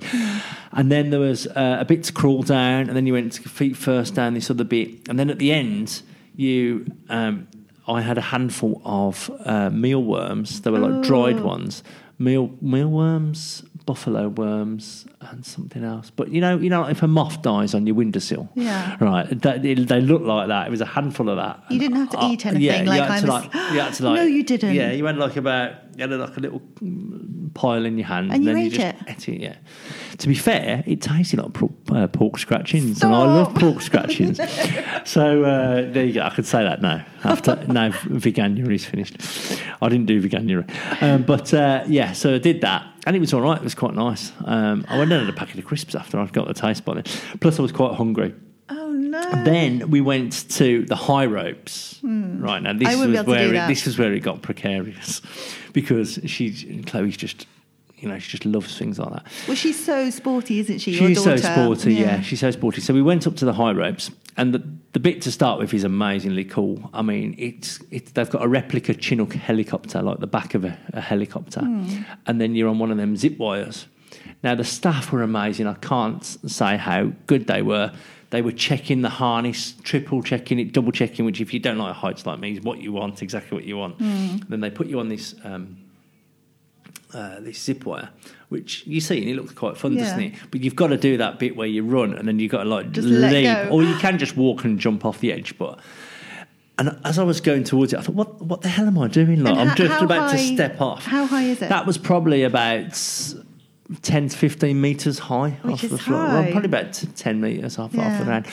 And then there was uh, a bit to crawl down, and then you went feet first down this other bit, and then at the end, you. Um, I had a handful of uh, mealworms. They were like dried ones. Meal mealworms, buffalo worms, and something else. But you know, you know, if a moth dies on your windowsill, Yeah. right? That, it- they look like that. It was a handful of that. You didn't have to Uh, eat anything, Yeah, like you had I to was- like, you had to like. No, you didn't. Yeah, you went like about you had like a little mm, pile in your hand, And you then you just it? ate it. Yeah. To be fair, it tasted like pork, uh, pork scratchings, and I love pork scratchings. so uh, there you go. I could say that now. After now, veganuary is finished. I didn't do veganuary, um, but uh, yeah. So I did that, and it was all right. It was quite nice. Um, I went and had a packet of crisps after I'd got the taste by then. Plus, I was quite hungry. No. Then we went to the high ropes. Right now, this Hmm. I wouldn't be was where it, this was where it got precarious because she Chloe's just you know she just loves things like that. Well, she's so sporty, isn't she? She's so sporty, yeah. She's so sporty. So we went up to the high ropes, and the, the bit to start with is amazingly cool. I mean, it's it's they've got a replica Chinook helicopter, like the back of a, a helicopter, Hmm. and then you're on one of them zip wires. Now the staff were amazing. I can't say how good they were. They were checking the harness, triple checking it, double checking. Which, if you don't like heights like me, is what you want, exactly what you want. Hmm. Then they put you on this. Um, uh, this zip wire, which you see and it looks quite fun, doesn't it? But you've got to do that bit where you run and then you've got to like Just leap, or you can just walk and jump off the edge. But and as I was going towards it, I thought, what what the hell am I doing? Like And I'm just how about to step off. how high is it? That was probably about. 10 to 15 metres high Which off the floor. Well, probably about 10 metres off, off the ground.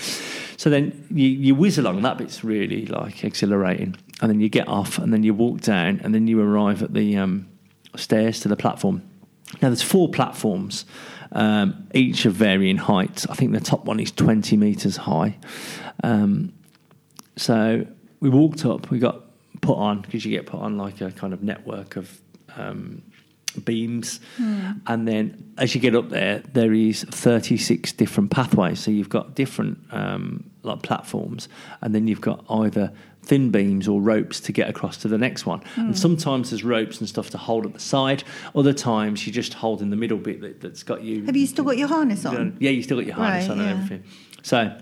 So then you, you whiz along, that bit's really like exhilarating. And then you get off and then you walk down and then you arrive at the um, stairs to the platform. Now there's four platforms, um, each of varying heights. I think the top one is 20 metres high. Um, so we walked up, we got put on, because you get put on like a kind of network of um, beams. And then as you get up there, there is 36 different pathways. So you've got different um, like platforms, and then you've got either thin beams or ropes to get across to the next one. And sometimes there's ropes and stuff to hold at the side. Other times you just hold in the middle bit that, that's got you. Have you still got your harness on? Yeah, you still got your harness Right, on and everything. So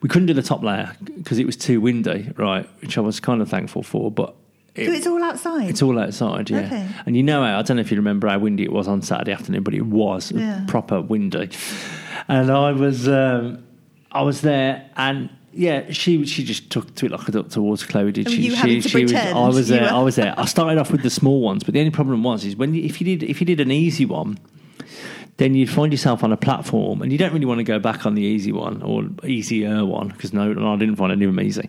we couldn't do the top layer because it was too windy, right? Which I was kind of thankful for, but it, So it's all outside. it's all outside, yeah. Okay. And you know I don't know if you remember how windy it was on Saturday afternoon, but it was Yeah. proper windy. And I was um, I was there and yeah, she she just took to it like a duck towards Chloe. Did she? you she, she was, I was there. I was there. I started off with the small ones, but the only problem was is when you, if you did if you did an easy one, then you'd find yourself on a platform and you don't really want to go back on the easy one or easier one because no, no, I didn't find any of them easy.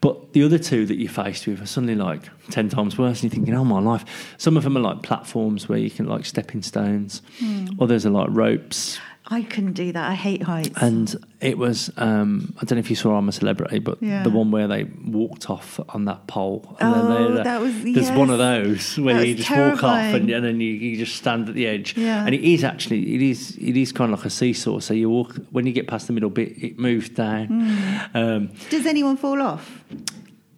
But the other two that you're faced with are suddenly like 10 times worse and you're thinking, oh my life. Some of them are like platforms where you can like stepping stones, hmm. others are like ropes. I couldn't do that. I hate heights. And it was, um, I don't know if you saw I'm a Celebrity, but Yeah. the one where they walked off on that pole. Oh, they- that was- There's one of those where That you just walk off and, and then you, you just stand at the edge. Yeah. And it is actually, it is it is kind of like a seesaw. So you walk, when you get past the middle bit, it moves down. Hmm. Um, Does anyone fall off?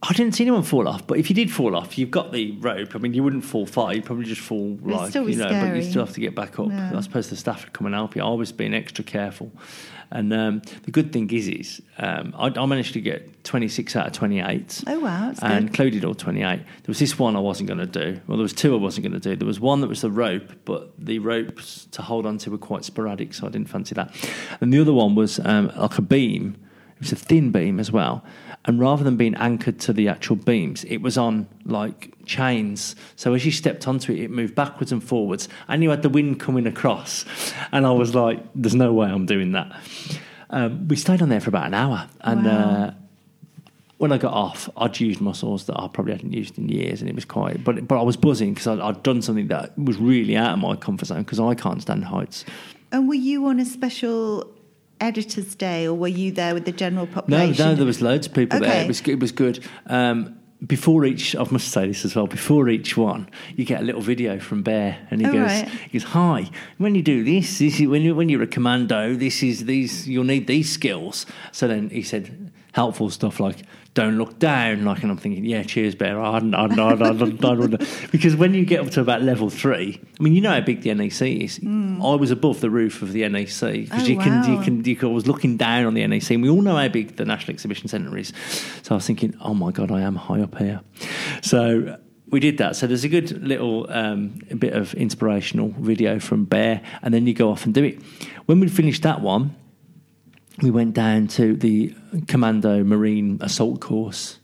I didn't see anyone fall off, but if you did fall off, you've got the rope. I mean, you wouldn't fall far; you'd probably just fall like you know, but you still have to get back up. Yeah. I suppose the staff would come and help you. I was being extra careful, and um, the good thing is, is um, I, I managed to get twenty six out of twenty eight. Oh, wow, and good. Chloe did all twenty eight. There was this one I wasn't going to do. Well, there was two I wasn't going to do. There was one that was the rope, but the ropes to hold onto were quite sporadic, so I didn't fancy that. And the other one was um, like a beam. It was a thin beam as well. And rather than being anchored to the actual beams, it was on like chains. So as you stepped onto it, it moved backwards and forwards. And you had the wind coming across. And I was like, there's no way I'm doing that. Um, we stayed on there for about an hour. And Wow. uh, when I got off, I'd used muscles that I probably hadn't used in years, and it was quite. But but I was buzzing because I'd, I'd done something that was really out of my comfort zone because I can't stand heights. And were you on a special editor's day, or were you there with the general population? no, no, there was loads of people there. It was it was good. Um, before each, I must say this as well. Before each one, you get a little video from Bear, and he Oh, goes, right. he goes, "Hi, when you do this, this is when you when you're a commando. This is these you'll need these skills." So then he said helpful stuff like don't look down. Like, and I'm thinking, yeah, cheers, Bear. I hadn't, I hadn't, I hadn't, I hadn't, because when you get up to about level three, I mean, you know how big the NEC is. I was above the roof of the NEC because Oh, you can, you can, you can. I was looking down on the NEC, and we all know how big the National Exhibition Centre is. So I was thinking, oh my god, I am high up here. So we did that. So there's a good little um, bit of inspirational video from Bear, and then you go off and do it. When we finished that one, we went down to the Commando Marine Assault course,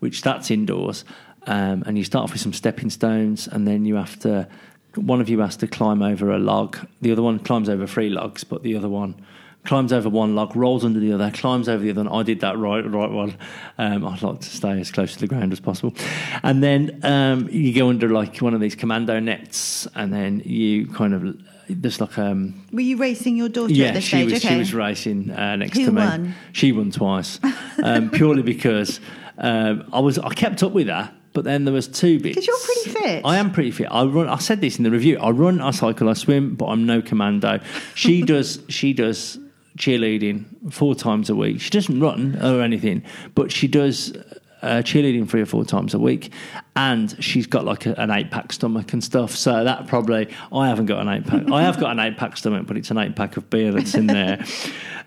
which that's indoors, um, and you start off with some stepping stones, and then you have to. One of you has to climb over a log. The other one climbs over three logs, but the other one climbs over one log, rolls under the other, climbs over the other. And I did that right, right one. Um, I'd like to stay as close to the ground as possible. And then um, you go under like one of these commando nets, and then you kind of there's like um, Were you racing your daughter yeah, at this she stage? was okay. she was racing uh, next Who to me. won? She won twice, um, purely because um, I was I kept up with her. But then there was two bits. 'Cause you're pretty fit. I am pretty fit. I run. I said this in the review. I run. I cycle. I swim. But I'm no commando. She does. She does cheerleading four times a week. She doesn't run or anything, but she does uh, cheerleading three or four times a week, and she's got like a, an eight pack stomach and stuff. So that probably I haven't got an eight pack. I have got an eight pack stomach, but it's an eight pack of beer that's in there.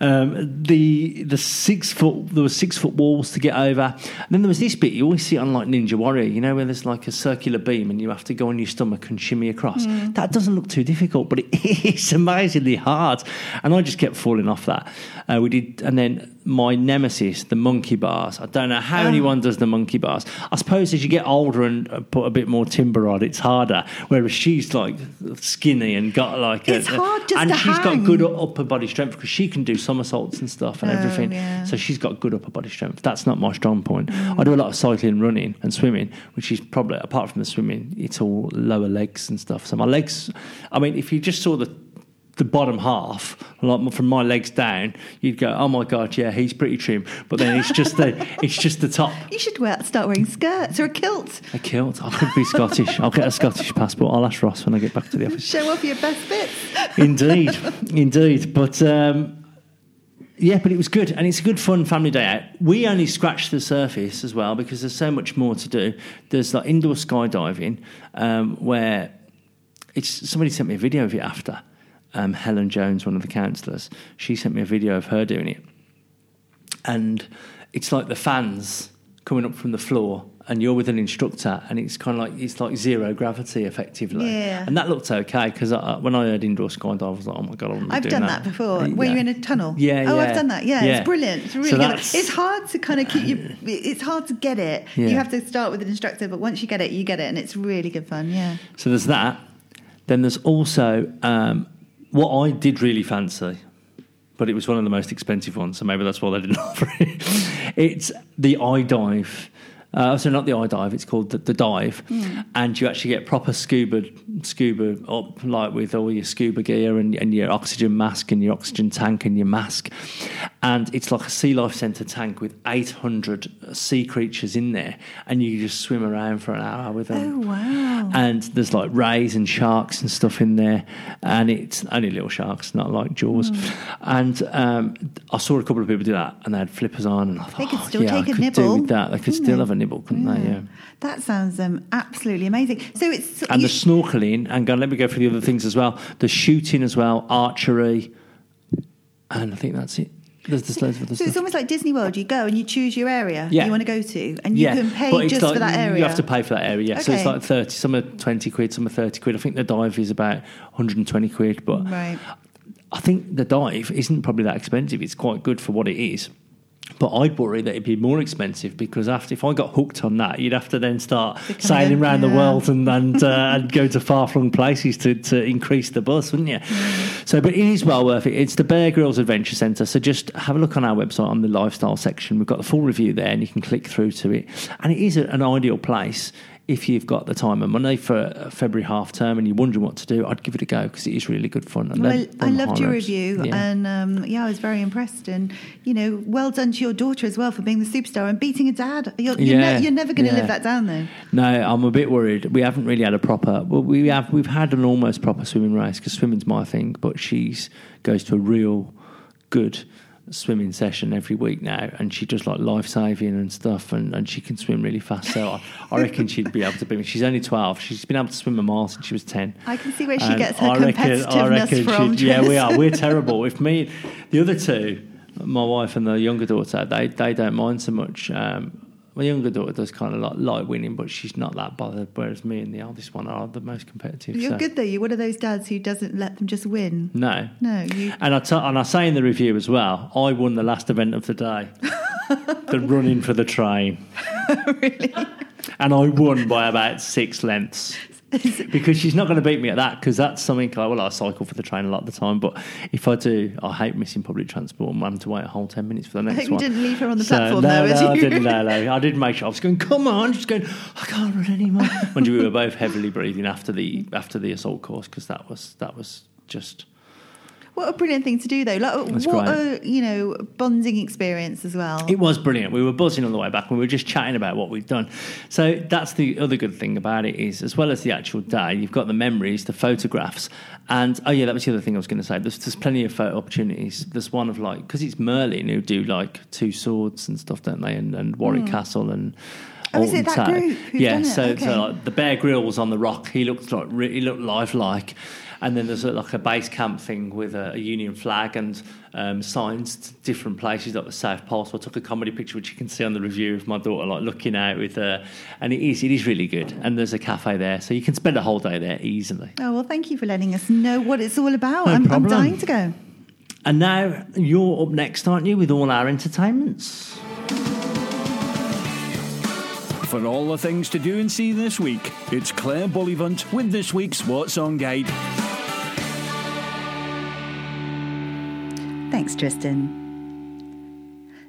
Um, the the six foot there were six foot walls to get over. And then there was this bit you always see on like Ninja Warrior, you know, where there's like a circular beam and you have to go on your stomach and shimmy across. That doesn't look too difficult, but it is amazingly hard. And I just kept falling off that. Uh, we did, and then my nemesis, the monkey bars. I don't know how anyone does the monkey bars. I suppose as you get older and uh, put a bit more timber on, it's harder. Whereas she's like skinny and got like It's a, hard just and to she's hang. got good upper body strength because she can do somersaults and stuff and Oh, everything. yeah. So she's got good upper body strength. That's not my strong point. I do a lot of cycling, running, and swimming, which is probably apart from the swimming, it's all lower legs and stuff. So my legs, I mean, if you just saw the the bottom half, like from my legs down, you'd go, "Oh my god, yeah, he's pretty trim." But then it's just the it's just the top. You should wear, start wearing skirts or a kilt. A kilt. I could be Scottish. I'll get a Scottish passport. I'll ask Ross when I get back to the office. Show off your best bits. indeed, indeed. But um, yeah, but it was good, and it's a good fun family day out. We only scratched the surface as well because there's so much more to do. There's like indoor skydiving um, where it's somebody sent me a video of it after. Um, Helen Jones, one of the counsellors, she sent me a video of her doing it, and it's like the fans coming up from the floor, and you're with an instructor, and it's kind of like it's like zero gravity, effectively. Yeah. And that looked okay because when I heard indoor skydive, I was like, oh my god, I I've done that. that before. Uh, Were you yeah. in a tunnel? Yeah, Oh, yeah. I've done that. Yeah, Yeah. it's brilliant. It's really So good. It's hard to kind of keep you. It's hard to get it. Yeah. You have to start with an instructor, but once you get it, you get it, and it's really good fun. Yeah. So there's that. Then there's also um, what I did really fancy, but it was one of the most expensive ones, so maybe that's why they didn't offer it. it's the iDive. Uh, so not the iDive, it's called the, the dive, and you actually get proper scuba scuba up like with all your scuba gear and, and your oxygen mask and your oxygen tank and your mask, and it's like a sea life centre tank with 800 sea creatures in there, and you just swim around for an hour with them. Oh wow. And there's like rays and sharks and stuff in there, and it's only little sharks, not like Jaws. Hmm. And um, I saw a couple of people do that, and they had flippers on, and I thought, They could "Oh, yeah, I take a could do with that. They could couldn't still have a nibble, couldn't they? Yeah. That sounds um, absolutely amazing. So it's And you the snorkeling, and go, let me go through the other things as well. The shooting as well, archery, and I think that's it. There's, there's loads of other So stuff. it's almost like Disney World. You go and you choose your area Yeah. you want to go to, and you can pay just like, for that area. You have to pay for that area. Yeah. So it's like thirty. Some are twenty quid. Some are thirty quid. I think the dive is about one hundred and twenty quid. But Right. I think the dive isn't probably that expensive. It's quite good for what it is. But I'd worry that it'd be more expensive because after if I got hooked on that, you'd have to then start Becoming sailing around the world and and, uh, and go to far flung places to, to increase the bus, wouldn't you? So, but it is well worth it. It's the Bear Grylls Adventure Centre. So just have a look on our website on the lifestyle section. We've got the full review there, and you can click through to it. And it is an ideal place if you've got the time and money for a February half term and you're wondering what to do, I'd give it a go because it is really good fun. And Well, I, I loved your ropes. review, Yeah. and um, yeah, I was very impressed. And you know, well done to your daughter as well for being the superstar and beating a dad. You're, you're, Yeah, ne- you're never going to yeah. live that down, though. No, I'm a bit worried. We haven't really had a proper. Well, we have. We've had an almost proper swimming race because swimming's my thing. But she's goes to a real good swimming session every week now, and she does like life saving and stuff, and, and she can swim really fast. So I, I reckon she'd be able to me. She's only twelve. She's been able to swim a mile since she was ten. I can see where she And gets her I reckon- I competitiveness reckon from. she'd- Yeah, we are. We're terrible. If me, the other two, my wife and the younger daughter, they they don't mind so much. Um, my younger daughter does kind of like, like winning, but she's not that bothered. Whereas me and the eldest one are the most competitive. You're so- good though. You're one of those dads who doesn't let them just win. No. No, you. And I, t- and I say in the review as well, I won the last event of the day, the running for the train. really? And I won by about six lengths. because she's not going to beat me at that because that's something I well I cycle for the train a lot of the time but if I do I hate missing public transport and having to wait a whole 10 minutes for the I next hope you one. didn't leave her on the So, platform no, though, no, I didn't no, no. I did make sure. I was going come on just going I can't run anymore. When we were both heavily breathing after the after the assault course because that was that was just What a brilliant thing to do, though. Like, That's what great. a you know bonding experience as well. It was brilliant. We were buzzing on the way back and we were just chatting about what we'd done. So that's the other good thing about it is, as well as the actual day, you've got the memories, the photographs, and oh yeah, that was the other thing I was going to say. There's, there's plenty of photo opportunities. There's one of like because it's Merlin who do like Tussauds and stuff, don't they? And, and Warwick hmm. Castle and. Oh, is it Alton that Tower. group who's yeah, so, Okay. so like the Bear Grylls was on the rock. He looked like he looked lifelike. And then there's a, like a base camp thing with a, a Union flag and um, signs to different places, like the South Pole. So I took a comedy picture, which you can see on the review of my daughter, like looking out with her. And it is, it is really good. And there's a cafe there, so you can spend a whole day there easily. Oh well, thank you for letting us know what it's all about. No I'm, I'm dying to go. And now you're up next, aren't you, with all our entertainments? For all the things to do and see this week, it's Claire Bullivant with this week's What's On Guide. Thanks, Tristan.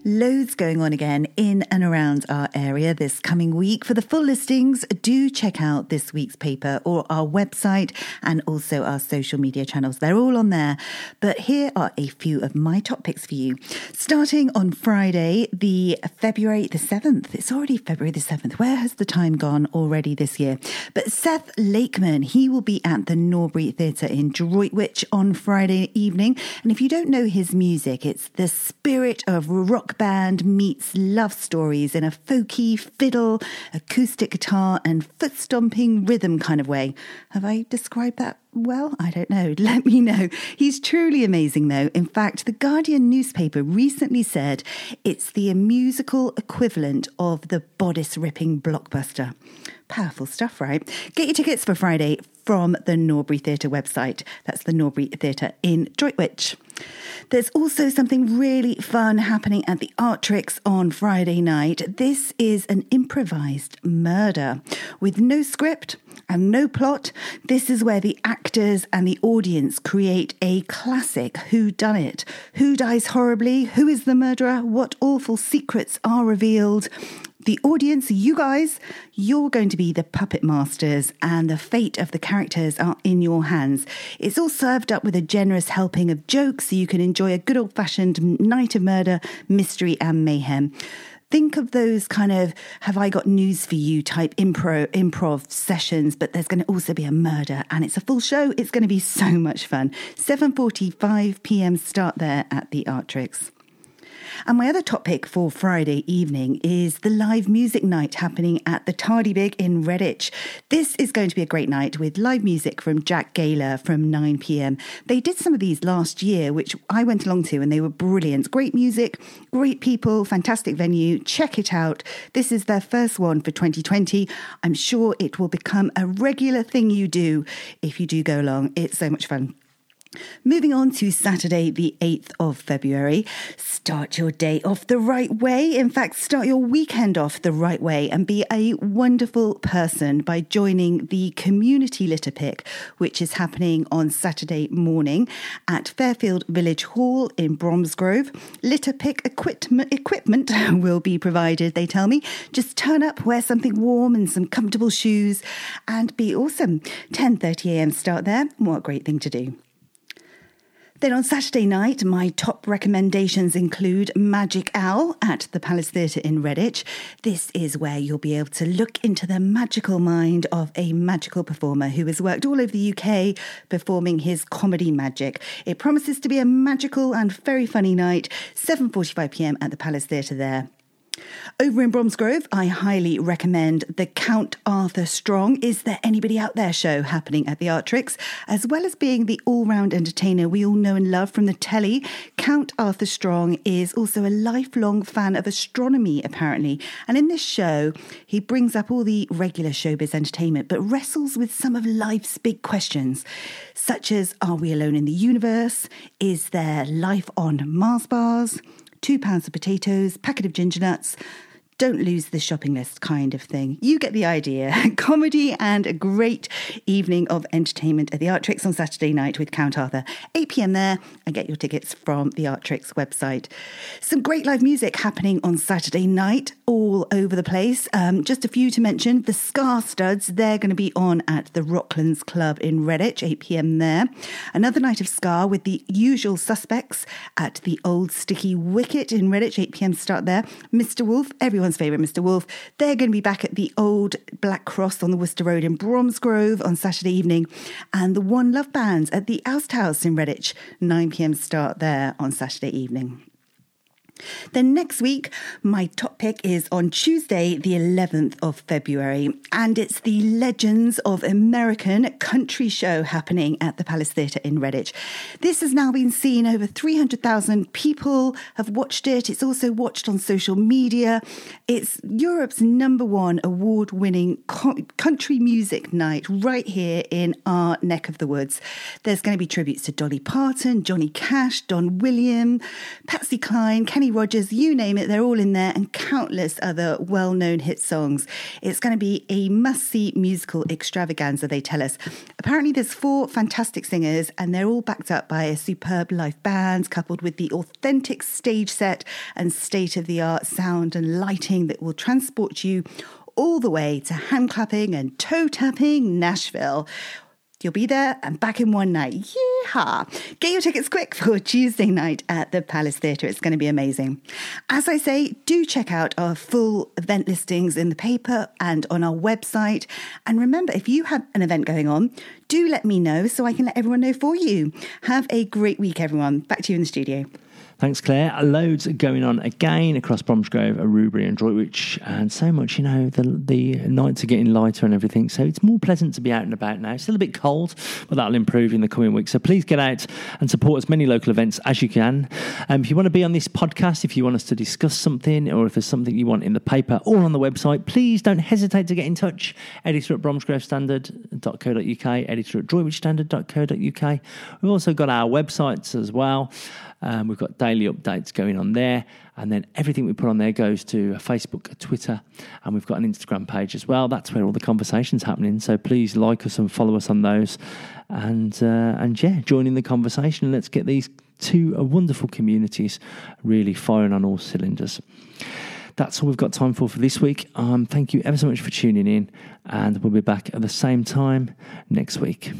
Loads going on again in and around our area this coming week. For the full listings, do check out this week's paper or our website and also our social media channels. They're all on there. But here are a few of my top picks for you. Starting on Friday, the February the 7th. It's already February the 7th. Where has the time gone already this year? But Seth Lakeman, he will be at the Norbury Theatre in Droitwich on Friday evening. And if you don't know his music, it's the spirit of rock band meets love stories in a folky fiddle, acoustic guitar, and foot stomping rhythm kind of way. Have I described that well? I don't know. Let me know. He's truly amazing, though. In fact, the Guardian newspaper recently said it's the musical equivalent of the bodice ripping blockbuster. Powerful stuff, right? Get your tickets for Friday from the Norbury Theatre website. That's the Norbury Theatre in Droitwich. There's also something really fun happening at the Artrix on Friday night. This is an improvised murder with no script and no plot. This is where the actors and the audience create a classic who done it. Who dies horribly? Who is the murderer? What awful secrets are revealed? The audience, you guys, you're going to be the puppet masters, and the fate of the characters are in your hands. It's all served up with a generous helping of jokes so you can enjoy a good old fashioned night of murder, mystery, and mayhem. Think of those kind of have I got news for you type improv improv sessions, but there's going to also be a murder and it's a full show. It's going to be so much fun. 7:45 p.m. start there at the Artrix. And my other topic for Friday evening is the live music night happening at the Tardebigge in Redditch. This is going to be a great night with live music from Jack Gaylor from 9 pm. They did some of these last year, which I went along to, and they were brilliant. Great music, great people, fantastic venue. Check it out. This is their first one for 2020. I'm sure it will become a regular thing you do if you do go along. It's so much fun. Moving on to Saturday, the 8th of February. Start your day off the right way. In fact, start your weekend off the right way and be a wonderful person by joining the Community Litter Pick, which is happening on Saturday morning at Fairfield Village Hall in Bromsgrove. Litter Pick equipment, equipment will be provided, they tell me. Just turn up, wear something warm and some comfortable shoes and be awesome. 10.30am start there. What a great thing to do. Then on Saturday night, my top recommendations include Magic Owl at the Palace Theatre in Redditch. This is where you'll be able to look into the magical mind of a magical performer who has worked all over the UK performing his comedy magic. It promises to be a magical and very funny night, 7:45 p.m. at the Palace Theatre there. Over in Bromsgrove, I highly recommend the Count Arthur Strong Is There Anybody Out There show happening at the Artrix. As well as being the all round entertainer we all know and love from the telly, Count Arthur Strong is also a lifelong fan of astronomy, apparently. And in this show, he brings up all the regular showbiz entertainment, but wrestles with some of life's big questions, such as Are we alone in the universe? Is there life on Mars bars? Two pounds of potatoes, packet of ginger nuts, don't lose the shopping list kind of thing. You get the idea. Comedy and a great evening of entertainment at the Artrix on Saturday night with Count Arthur. 8 pm there and get your tickets from the Artrix website. Some great live music happening on Saturday night all over the place. Um, just a few to mention. The Ska Studs, they're going to be on at the Rocklands Club in Redditch, 8 pm there. Another night of Ska with the usual suspects at the Old Sticky Wicket in Redditch, 8 pm start there. Mr. Wolf, everyone everyone's favourite, Mr. Wolf. They're going to be back at the old Black Cross on the Worcester Road in Bromsgrove on Saturday evening, and the One Love Bands at the Oast House in Redditch, 9 pm start there on Saturday evening. Then next week, my top pick is on Tuesday, the 11th of February, and it's the Legends of American Country show happening at the Palace Theatre in Redditch. This has now been seen over 300,000 people have watched it. It's also watched on social media. It's Europe's number one award winning country music night right here in our neck of the woods. There's going to be tributes to Dolly Parton, Johnny Cash, Don William, Patsy Cline, Kenny Rogers, you name it, they're all in there, and countless other well known hit songs. It's going to be a must see musical extravaganza, they tell us. Apparently, there's four fantastic singers, and they're all backed up by a superb live band, coupled with the authentic stage set and state of the art sound and lighting that will transport you all the way to hand clapping and toe tapping Nashville. You'll be there and back in one night. Yeehaw! Get your tickets quick for Tuesday night at the Palace Theatre. It's going to be amazing. As I say, do check out our full event listings in the paper and on our website. And remember, if you have an event going on, do let me know so I can let everyone know for you. Have a great week, everyone. Back to you in the studio. Thanks, Claire. Loads going on again across Bromsgrove, Arubri, and Droitwich, and so much. You know, the the nights are getting lighter and everything, so it's more pleasant to be out and about now. Still a bit cold, but that'll improve in the coming weeks. So please get out and support as many local events as you can. Um, if you want to be on this podcast, if you want us to discuss something, or if there's something you want in the paper or on the website, please don't hesitate to get in touch. Editor at bromsgrovestandard.co.uk, editor at droitwichstandard.co.uk. We've also got our websites as well. Um, we've got daily updates going on there. And then everything we put on there goes to Facebook, Twitter, and we've got an Instagram page as well. That's where all the conversation's happening. So please like us and follow us on those. And, uh, and yeah, join in the conversation. Let's get these two wonderful communities really firing on all cylinders. That's all we've got time for for this week. Um, thank you ever so much for tuning in, and we'll be back at the same time next week.